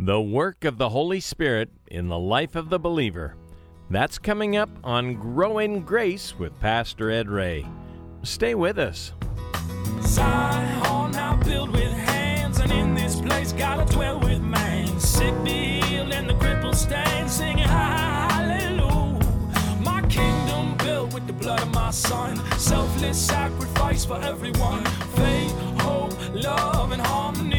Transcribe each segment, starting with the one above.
The work of the Holy Spirit in the life of the believer. That's coming up on Grow in Grace with Pastor Ed Ray. Stay with us. Zion the blood of my son, selfless sacrifice for everyone. Faith, hope, love, and harmony.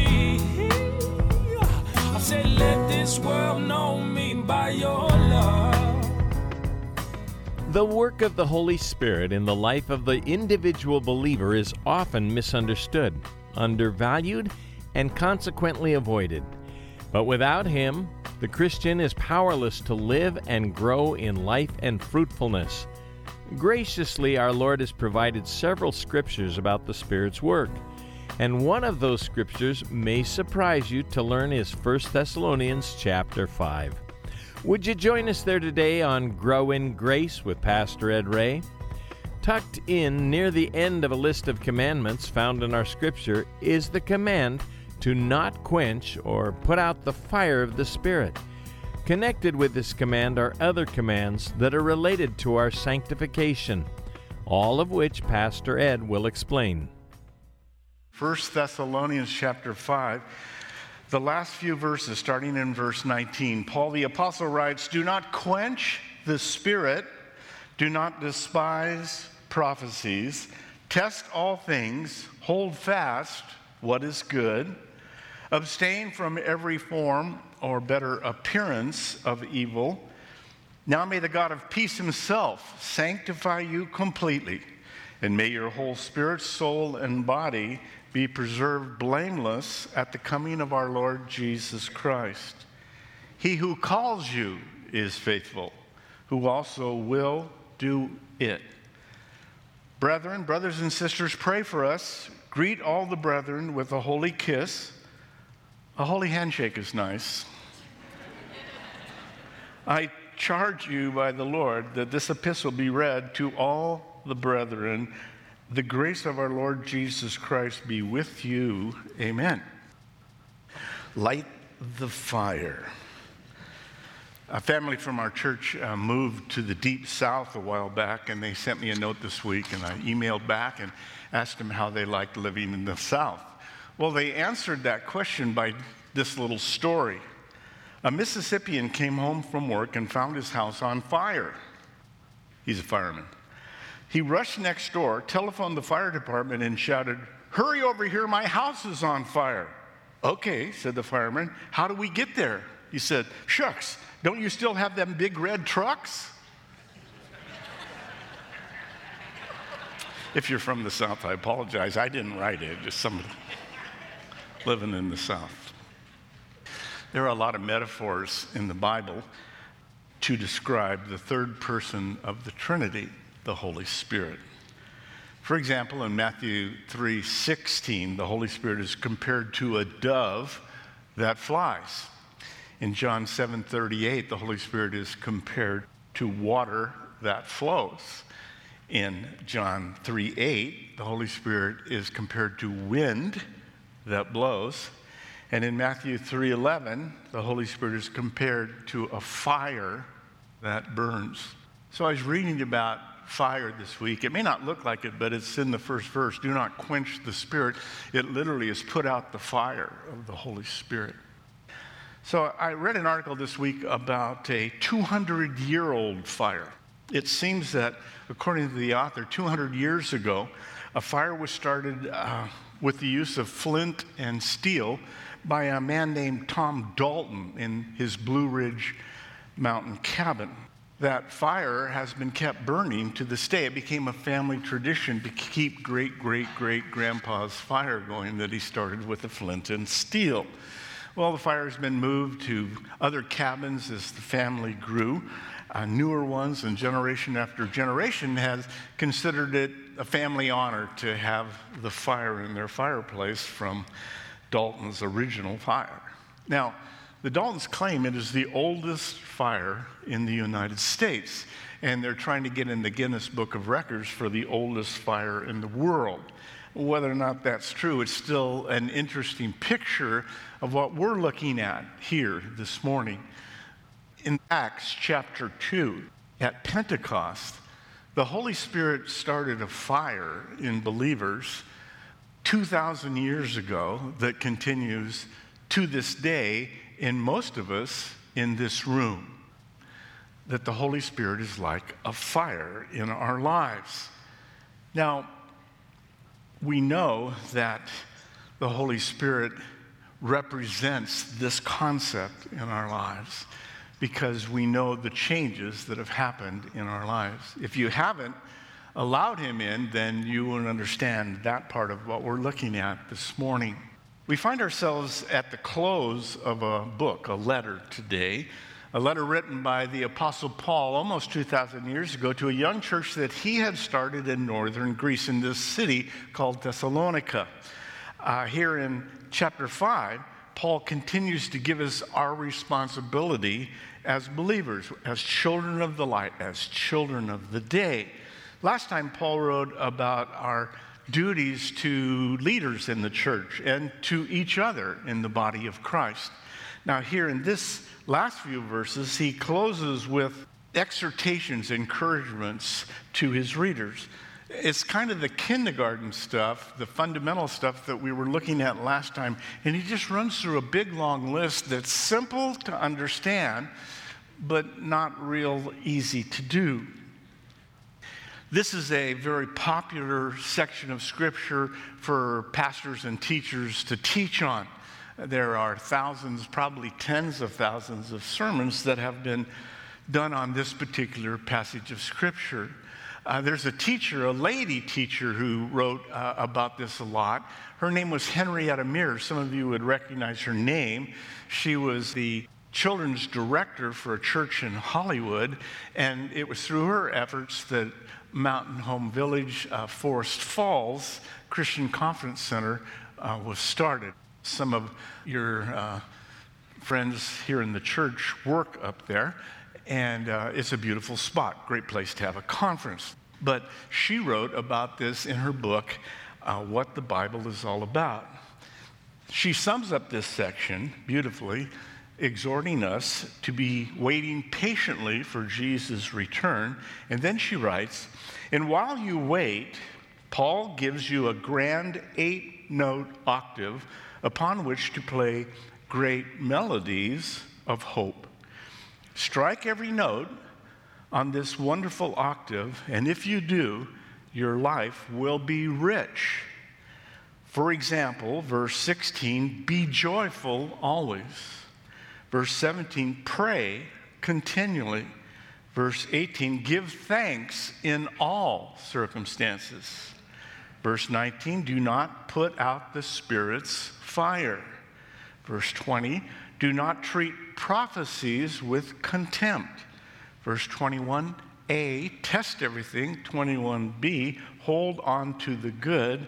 Said, let this world know me by your love. The work of the Holy Spirit in the life of the individual believer is often misunderstood, undervalued, and consequently avoided. But without Him, the Christian is powerless to live and grow in life and fruitfulness. Graciously, our Lord has provided several scriptures about the Spirit's work. And one of those scriptures may surprise you to learn is 1 Thessalonians chapter 5. Would you join us there today on Grow in Grace with Pastor Ed Ray? Tucked in near the end of a list of commandments found in our scripture is the command to not quench or put out the fire of the Spirit. Connected with this command are other commands that are related to our sanctification, all of which Pastor Ed will explain. 1 Thessalonians chapter 5, the last few verses, starting in verse 19, Paul the Apostle writes, Do not quench the spirit, do not despise prophecies, test all things, hold fast what is good, abstain from every form or better appearance of evil. Now may the God of peace himself sanctify you completely, and may your whole spirit, soul, and body be preserved blameless at the coming of our Lord Jesus Christ. He who calls you is faithful, who also will do it. Brethren, brothers and sisters, pray for us. Greet all the brethren with a holy kiss. A holy handshake is nice. I charge you by the Lord that this epistle be read to all the brethren. The grace of our Lord Jesus Christ be with you. Amen. Light the fire. A family from our church uh, moved to the deep south a while back, and they sent me a note this week, and I emailed back and asked them how they liked living in the south. Well, they answered that question by this little story. A Mississippian came home from work and found his house on fire. He's a fireman. He rushed next door, telephoned the fire department, and shouted, Hurry over here, my house is on fire. Okay, said the fireman, how do we get there? He said, Shucks, don't you still have them big red trucks? if you're from the South, I apologize. I didn't write it, just somebody living in the South. There are a lot of metaphors in the Bible to describe the third person of the Trinity, the Holy Spirit. For example, in Matthew 3:16, the Holy Spirit is compared to a dove that flies. In John 7:38, the Holy Spirit is compared to water that flows. In John 3:8, the Holy Spirit is compared to wind that blows. And in Matthew 3:11, the Holy Spirit is compared to a fire that burns. So I was reading about fire this week. It may not look like it, but it's in the first verse. Do not quench the spirit. It literally is put out the fire of the Holy Spirit. So I read an article this week about a 200 year old fire. It seems that, according to the author, 200 years ago, a fire was started uh, with the use of flint and steel by a man named Tom Dalton in his Blue Ridge Mountain cabin. That fire has been kept burning to this day. It became a family tradition to keep great great great grandpa's fire going that he started with the flint and steel. Well, the fire has been moved to other cabins as the family grew. Uh, newer ones and generation after generation has considered it a family honor to have the fire in their fireplace from Dalton's original fire. Now, the Daltons claim it is the oldest fire in the United States, and they're trying to get in the Guinness Book of Records for the oldest fire in the world. whether or not that's true, it's still an interesting picture of what we're looking at here this morning. In Acts chapter 2, at Pentecost, the Holy Spirit started a fire in believers 2,000 years ago that continues to this day in most of us in this room. That the Holy Spirit is like a fire in our lives. Now, we know that the Holy Spirit represents this concept in our lives because we know the changes that have happened in our lives. If you haven't allowed Him in, then you won't understand that part of what we're looking at this morning. We find ourselves at the close of a book, a letter today, a letter written by the Apostle Paul almost 2,000 years ago to a young church that he had started in northern Greece, in this city called Thessalonica. Uh, here in chapter 5, Paul continues to give us our responsibility as believers, as children of the light, as children of the day. Last time, Paul wrote about our duties to leaders in the church and to each other in the body of Christ. Now, here in this last few verses, he closes with exhortations, encouragements to his readers. It's kind of the kindergarten stuff, the fundamental stuff that we were looking at last time. And he just runs through a big long list that's simple to understand, but not real easy to do. This is a very popular section of Scripture for pastors and teachers to teach on. There are thousands, probably tens of thousands of sermons that have been done on this particular passage of Scripture. Uh, there's a teacher, a lady teacher, who wrote uh, about this a lot. Her name was Henrietta Mears. Some of you would recognize her name. She was the children's director for a church in Hollywood, and it was through her efforts that Mountain Home Village, uh, Forest Falls Christian Conference Center uh, was started. Some of your uh, friends here in the church work up there, and uh, it's a beautiful spot, great place to have a conference. But she wrote about this in her book, uh, What the Bible is All About. She sums up this section beautifully exhorting us to be waiting patiently for Jesus' return. And then she writes, And while you wait, Paul gives you a grand eight note octave upon which to play great melodies of hope. Strike every note on this wonderful octave, and if you do, your life will be rich. For example, verse 16, be joyful always. Verse 17, pray continually. Verse 18, give thanks in all circumstances. Verse 19, do not put out the Spirit's fire. Verse 20, do not treat prophecies with contempt. Verse 21a, test everything. 21b, hold on to the good.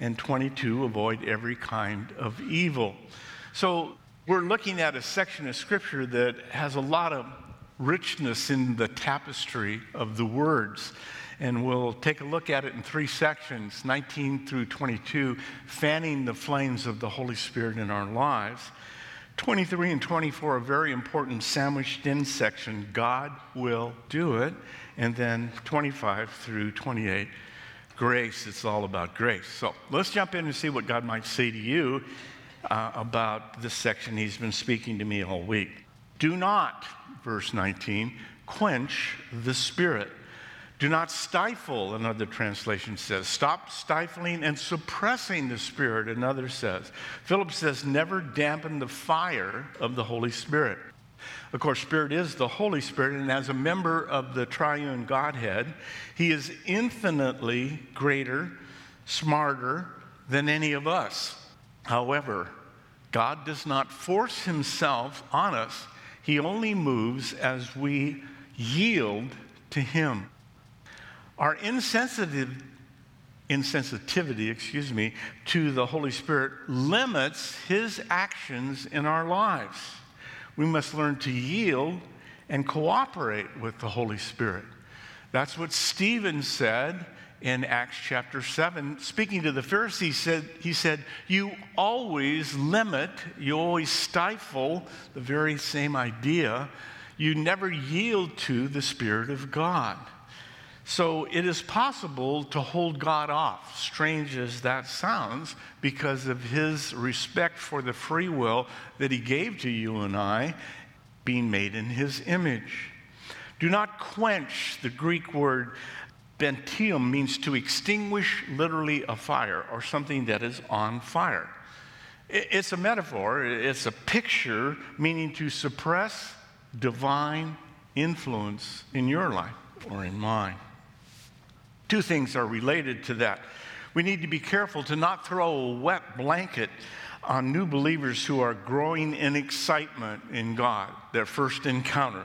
And 22, avoid every kind of evil. So we're looking at a section of scripture that has a lot of richness in the tapestry of the words. And we'll take a look at it in three sections 19 through 22, fanning the flames of the Holy Spirit in our lives. 23 and 24 a very important sandwiched in section God will do it. And then 25 through 28, grace. It's all about grace. So let's jump in and see what God might say to you uh, about this section he's been speaking to me all week. Do not, verse 19, quench the spirit. Do not stifle, another translation says. Stop stifling and suppressing the Spirit, another says. Philip says, never dampen the fire of the Holy Spirit. Of course, Spirit is the Holy Spirit, and as a member of the triune Godhead, He is infinitely greater, smarter than any of us. However, God does not force himself on us. He only moves as we yield to him. Our insensitive insensitivity, excuse me, to the Holy Spirit limits his actions in our lives. We must learn to yield and cooperate with the Holy Spirit. That's what Stephen said in Acts chapter 7. Speaking to the Pharisees, said, he said, You always limit, you always stifle the very same idea. You never yield to the Spirit of God. So it is possible to hold God off, strange as that sounds, because of his respect for the free will that he gave to you and I, being made in his image. Do not quench, the Greek word bentium means to extinguish literally a fire or something that is on fire. It's a metaphor, it's a picture meaning to suppress divine influence in your life or in mine. Two things are related to that. We need to be careful to not throw a wet blanket on new believers who are growing in excitement in God, their first encounter.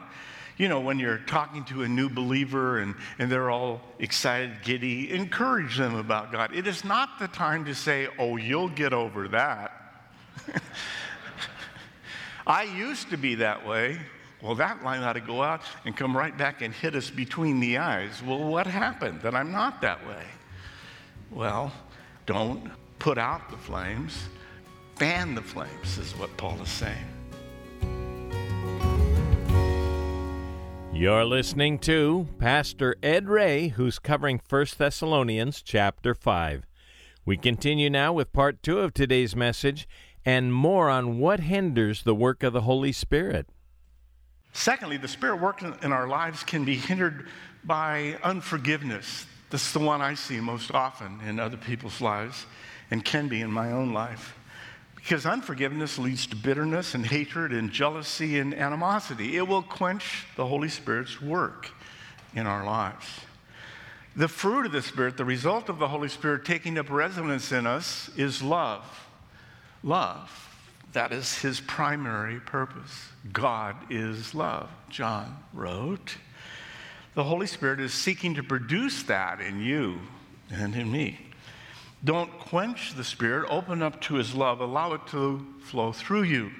You know, when you're talking to a new believer and, and they're all excited, giddy, encourage them about God. It is not the time to say, oh, you'll get over that. I used to be that way. Well, that line ought to go out and come right back and hit us between the eyes. Well, what happened that I'm not that way? Well, don't put out the flames, fan the flames, is what Paul is saying. You're listening to Pastor Ed Ray, who's covering 1 Thessalonians chapter 5. We continue now with part 2 of today's message and more on what hinders the work of the Holy Spirit. Secondly, the Spirit working in our lives can be hindered by unforgiveness. This is the one I see most often in other people's lives and can be in my own life. Because unforgiveness leads to bitterness and hatred and jealousy and animosity. It will quench the Holy Spirit's work in our lives. The fruit of the Spirit, the result of the Holy Spirit taking up residence in us, is love. Love. That is his primary purpose. God is love, John wrote. The Holy Spirit is seeking to produce that in you and in me. Don't quench the Spirit, open up to his love, allow it to flow through you.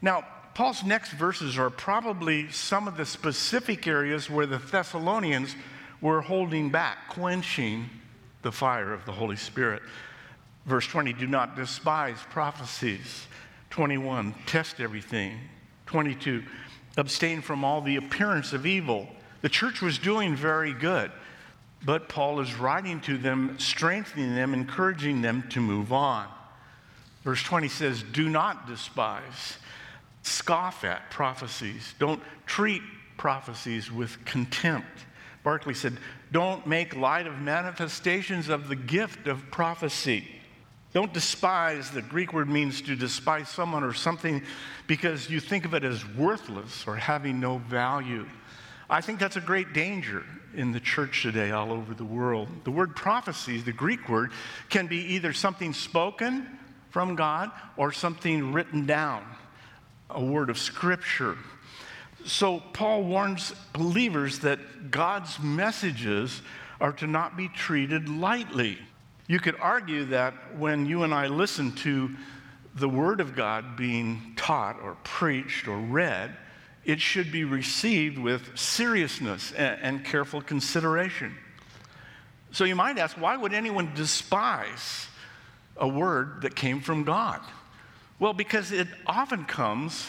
Now, Paul's next verses are probably some of the specific areas where the Thessalonians were holding back, quenching the fire of the Holy Spirit. Verse 20 do not despise prophecies. 21, test everything. 22, abstain from all the appearance of evil. The church was doing very good, but Paul is writing to them, strengthening them, encouraging them to move on. Verse 20 says, Do not despise, scoff at prophecies. Don't treat prophecies with contempt. Barclay said, Don't make light of manifestations of the gift of prophecy. Don't despise, the Greek word means to despise someone or something because you think of it as worthless or having no value. I think that's a great danger in the church today all over the world. The word prophecy, the Greek word, can be either something spoken from God or something written down, a word of scripture. So Paul warns believers that God's messages are to not be treated lightly. You could argue that when you and I listen to the Word of God being taught or preached or read, it should be received with seriousness and, and, careful consideration. So you might ask, why would anyone despise a word that came from God? Well, because it often comes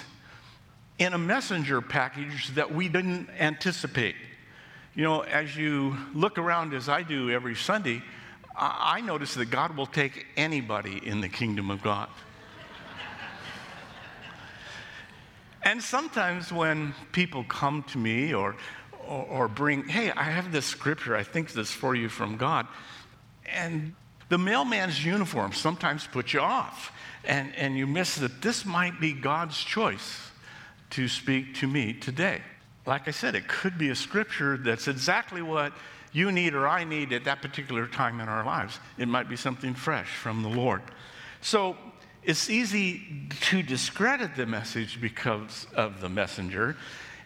in a messenger package that we didn't anticipate. You know, as you look around as I do every Sunday, I notice that God will take anybody in the kingdom of God. And sometimes when people come to me or, or, or, bring, hey, I have this scripture, I think this for you from God, and the mailman's uniform sometimes puts you off, and, and you miss that this might be God's choice to speak to me today. Like I said, it could be a scripture that's exactly what you need or I need at that particular time in our lives. It might be something fresh from the Lord. So it's easy to discredit the message because of the messenger.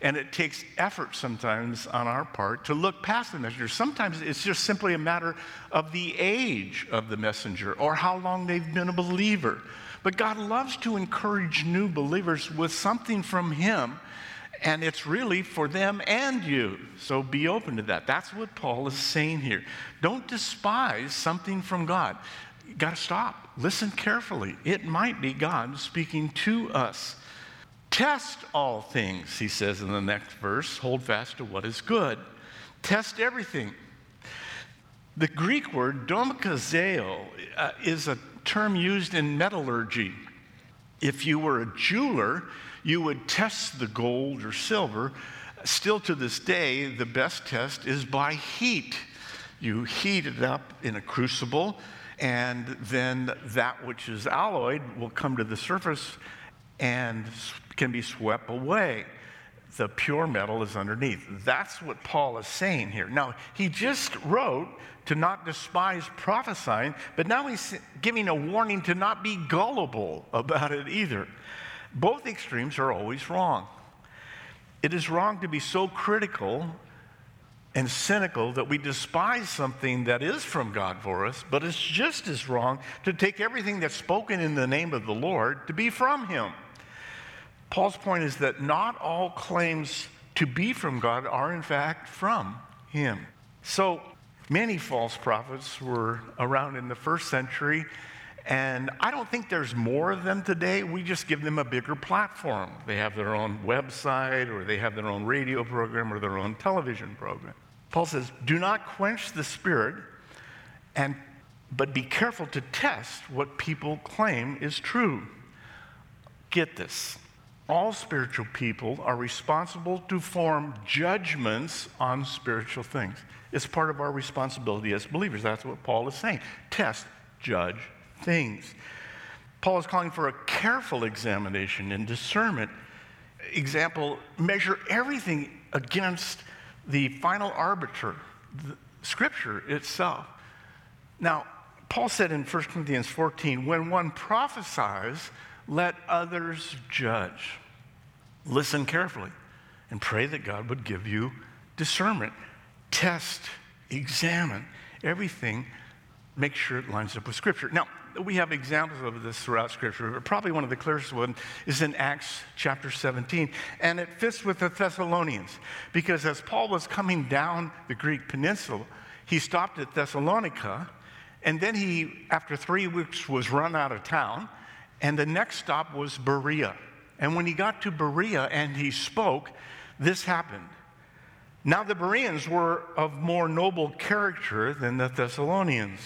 And it takes effort sometimes on our part to look past the messenger. Sometimes it's just simply a matter of the age of the messenger or how long they've been a believer. But God loves to encourage new believers with something from Him And it's really for them and you. So be open to that. That's what Paul is saying here. Don't despise something from God. You got to stop. Listen carefully. It might be God speaking to us. Test all things, he says in the next verse. Hold fast to what is good. Test everything. The Greek word dokimazo uh, is a term used in metallurgy. If you were a jeweler, you would test the gold or silver. Still to this day, the best test is by heat. You heat it up in a crucible, and then that which is alloyed will come to the surface and can be swept away. The pure metal is underneath. That's what Paul is saying here. Now, he just wrote to not despise prophesying, but now he's giving a warning to not be gullible about it either. Both extremes are always wrong. It is wrong to be so critical and cynical that we despise something that is from God for us, but it's just as wrong to take everything that's spoken in the name of the Lord to be from Him. Paul's point is that not all claims to be from God are, in fact, from Him. So many false prophets were around in the first century, and I don't think there's more of them today. We just give them a bigger platform. They have their own website, or they have their own radio program, or their own television program. Paul says, Do not quench the spirit, and, but be careful to test what people claim is true. Get this all spiritual people are responsible to form judgments on spiritual things. It's part of our responsibility as believers. That's what Paul is saying. Test, judge things. Paul is calling for a careful examination and discernment. Example, measure everything against the final arbiter, the Scripture itself. Now, Paul said in 1 Corinthians 14, when one prophesies, let others judge. Listen carefully and pray that God would give you discernment. Test, examine everything, make sure it lines up with Scripture. Now, we have examples of this throughout Scripture, but probably one of the clearest ones is in Acts chapter 17. And it fits with the Thessalonians, because as Paul was coming down the Greek peninsula, he stopped at Thessalonica, and then he, after three weeks, was run out of town. And the next stop was Berea. And when he got to Berea and he spoke, this happened. Now the Bereans were of more noble character than the Thessalonians,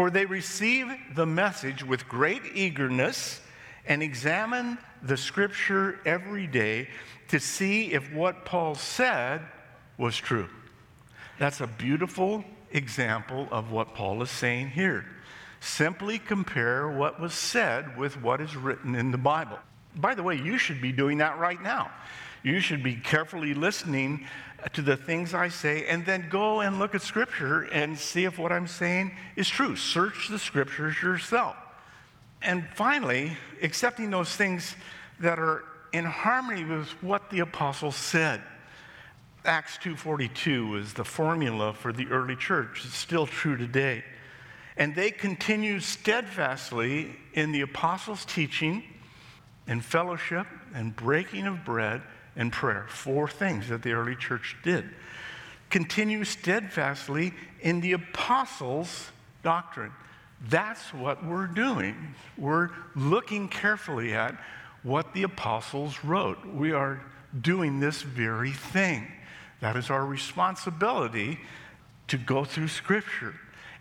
for they receive the message with great eagerness and examine the scripture every day to see if what Paul said was true. That's a beautiful example of what Paul is saying here. Simply compare what was said with what is written in the Bible. By the way, you should be doing that right now. You should be carefully listening to the things I say and then go and look at Scripture and see if what I'm saying is true. Search the Scriptures yourself. And finally, accepting those things that are in harmony with what the apostles said. Acts 2:42 is the formula for the early church. It's still true today. And they continued steadfastly in the apostles' teaching, and fellowship, and breaking of bread, and prayer. Four things that the early church did. Continue steadfastly in the apostles' doctrine. That's what we're doing. We're looking carefully at what the apostles wrote. We are doing this very thing. That is our responsibility to go through Scripture.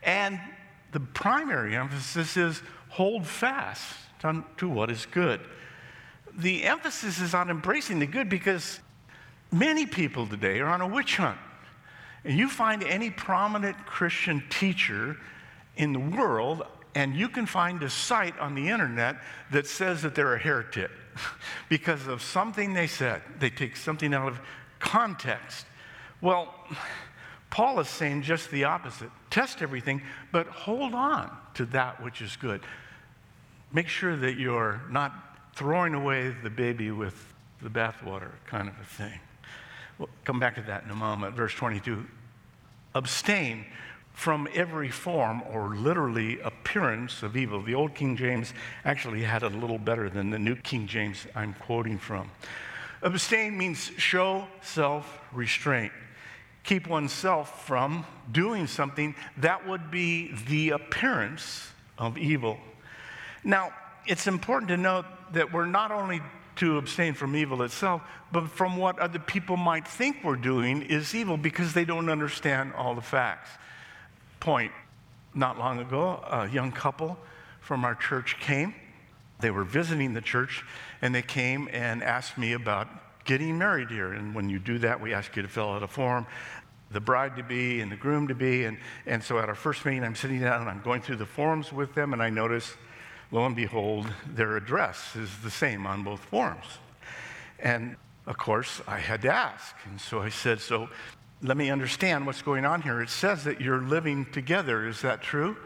And the primary emphasis is hold fast to, to what is good. The emphasis is on embracing the good because many people today are on a witch hunt. And you find any prominent Christian teacher in the world, and you can find a site on the internet that says that they're a heretic because of something they said. They take something out of context. Well, Paul is saying just the opposite. Test everything, but hold on to that which is good. Make sure that you're not throwing away the baby with the bathwater kind of a thing. We'll come back to that in a moment. Verse 22 Abstain from every form or literally appearance of evil. The old King James actually had it a little better than the new King James I'm quoting from. Abstain means show self restraint. Keep oneself from doing something that would be the appearance of evil. Now, it's important to note that we're not only to abstain from evil itself, but from what other people might think we're doing is evil because they don't understand all the facts. Point not long ago, a young couple from our church came. They were visiting the church and they came and asked me about getting married here. And when you do that, we ask you to fill out a form, the bride to be and the groom to be. And, and so at our first meeting, I'm sitting down and I'm going through the forms with them, and I notice, lo and behold, their address is the same on both forms. And of course, I had to ask. And so I said, So let me understand what's going on here. It says that you're living together. Is that true?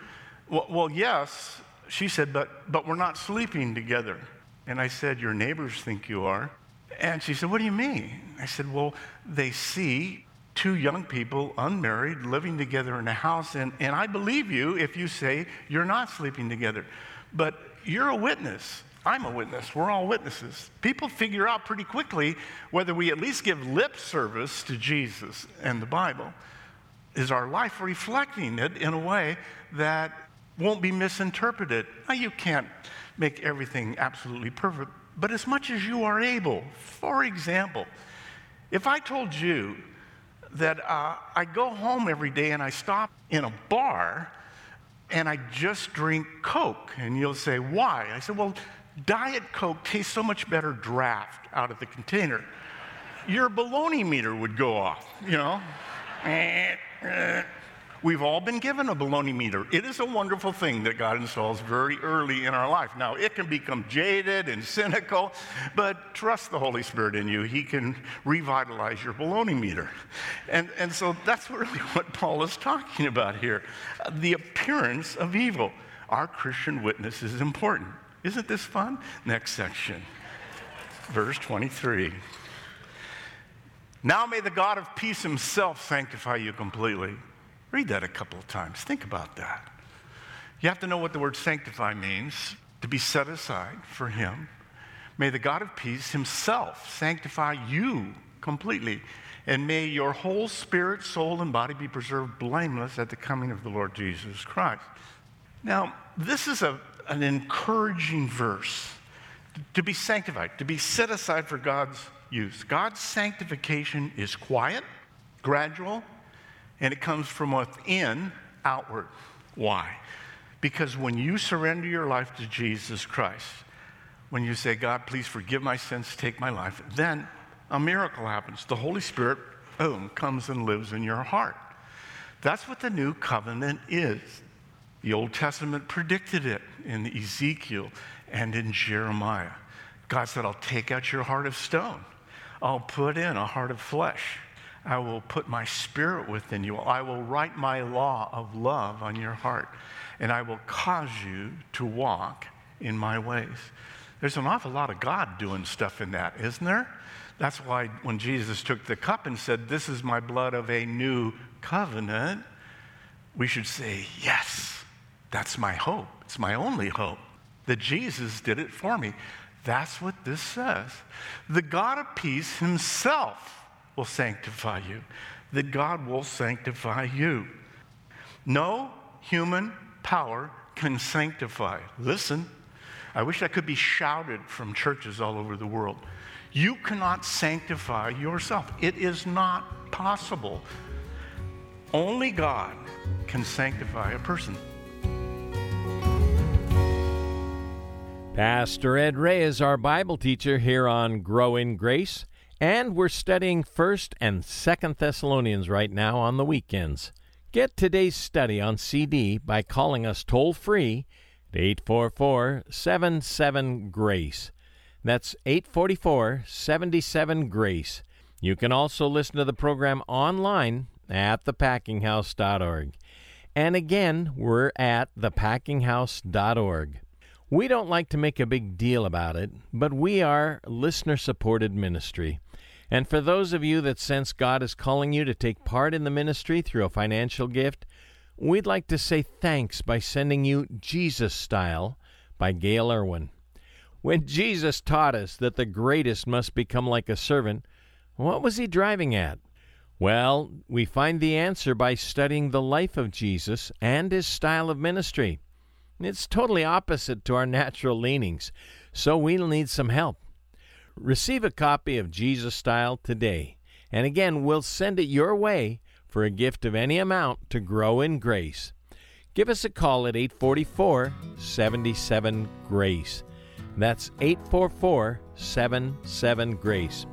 Well, well yes. She said, but, but we're not sleeping together. And I said, Your neighbors think you are. And she said, What do you mean? I said, Well, they see two young people, unmarried, living together in a house, and, and I believe you if you say you're not sleeping together. But you're a witness. I'm a witness. We're all witnesses. People figure out pretty quickly whether we at least give lip service to Jesus and the Bible. Is our life reflecting it in a way that won't be misinterpreted? Now, you can't make everything absolutely perfect, but as much as you are able. For example, if I told you that uh, I go home every day and I stop in a bar and I just drink Coke, and you'll say, why? I said, well, Diet Coke tastes so much better draft out of the container. Your baloney meter would go off, you know? Eh, eh, eh. We've all been given a baloney meter. It is a wonderful thing that God installs very early in our life. Now, it can become jaded and cynical, but trust the Holy Spirit in you. He can revitalize your baloney meter. And, and so that's really what Paul is talking about here uh, the appearance of evil. Our Christian witness is important. Isn't this fun? Next section, verse 23. Now may the God of peace himself sanctify you completely Read that a couple of times. Think about that. You have to know what the word sanctify means to be set aside for Him. May the God of peace Himself sanctify you completely, and may your whole spirit, soul, and body be preserved blameless at the coming of the Lord Jesus Christ. Now, this is a, an encouraging verse to be sanctified, to be set aside for God's use. God's sanctification is quiet, gradual, and it comes from within outward. Why? Because when you surrender your life to Jesus Christ, when you say, God, please forgive my sins, take my life, then a miracle happens. The Holy Spirit, boom, comes and lives in your heart. That's what the new covenant is. The Old Testament predicted it in Ezekiel and in Jeremiah. God said, I'll take out your heart of stone, I'll put in a heart of flesh. I will put my spirit within you. I will write my law of love on your heart, and I will cause you to walk in my ways. There's an awful lot of God doing stuff in that, isn't there? That's why when Jesus took the cup and said, This is my blood of a new covenant, we should say, Yes, that's my hope. It's my only hope that Jesus did it for me. That's what this says. The God of peace himself will sanctify you, that God will sanctify you. No human power can sanctify. Listen, I wish I could be shouted from churches all over the world. You cannot sanctify yourself, it is not possible. Only God can sanctify a person. Pastor Ed Ray is our Bible teacher here on Grow in Grace. And we're studying 1st and 2nd Thessalonians right now on the weekends. Get today's study on CD by calling us toll free at 844 77 Grace. That's 844 77 Grace. You can also listen to the program online at thepackinghouse.org. And again, we're at thepackinghouse.org. We don't like to make a big deal about it, but we are listener supported ministry. And for those of you that sense God is calling you to take part in the ministry through a financial gift, we'd like to say thanks by sending you Jesus Style by Gayle Erwin. When Jesus taught us that the greatest must become like a servant, what was he driving at? Well, we find the answer by studying the life of Jesus and his style of ministry. It's totally opposite to our natural leanings, so we'll need some help. Receive a copy of Jesus Style today, and again, we'll send it your way for a gift of any amount to grow in grace. Give us a call at 844 77 Grace. That's 844 77 Grace.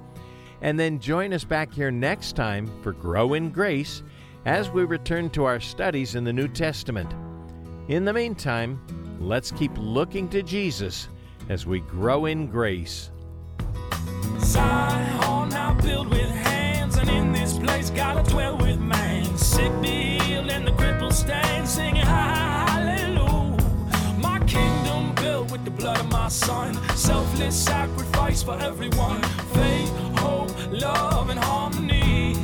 And then join us back here next time for Grow in Grace as we return to our studies in the New Testament. In the meantime, let's keep looking to Jesus as we grow in grace. Zion, now with hands, and in this place, dwell with man. Sick be healed, and the stand, singing hallelujah. My kingdom built with the blood of my son, selfless sacrifice for everyone. Faith, hope, love, and harmony.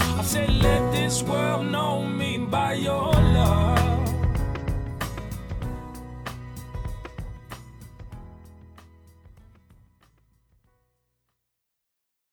I said, let this world know me by your love.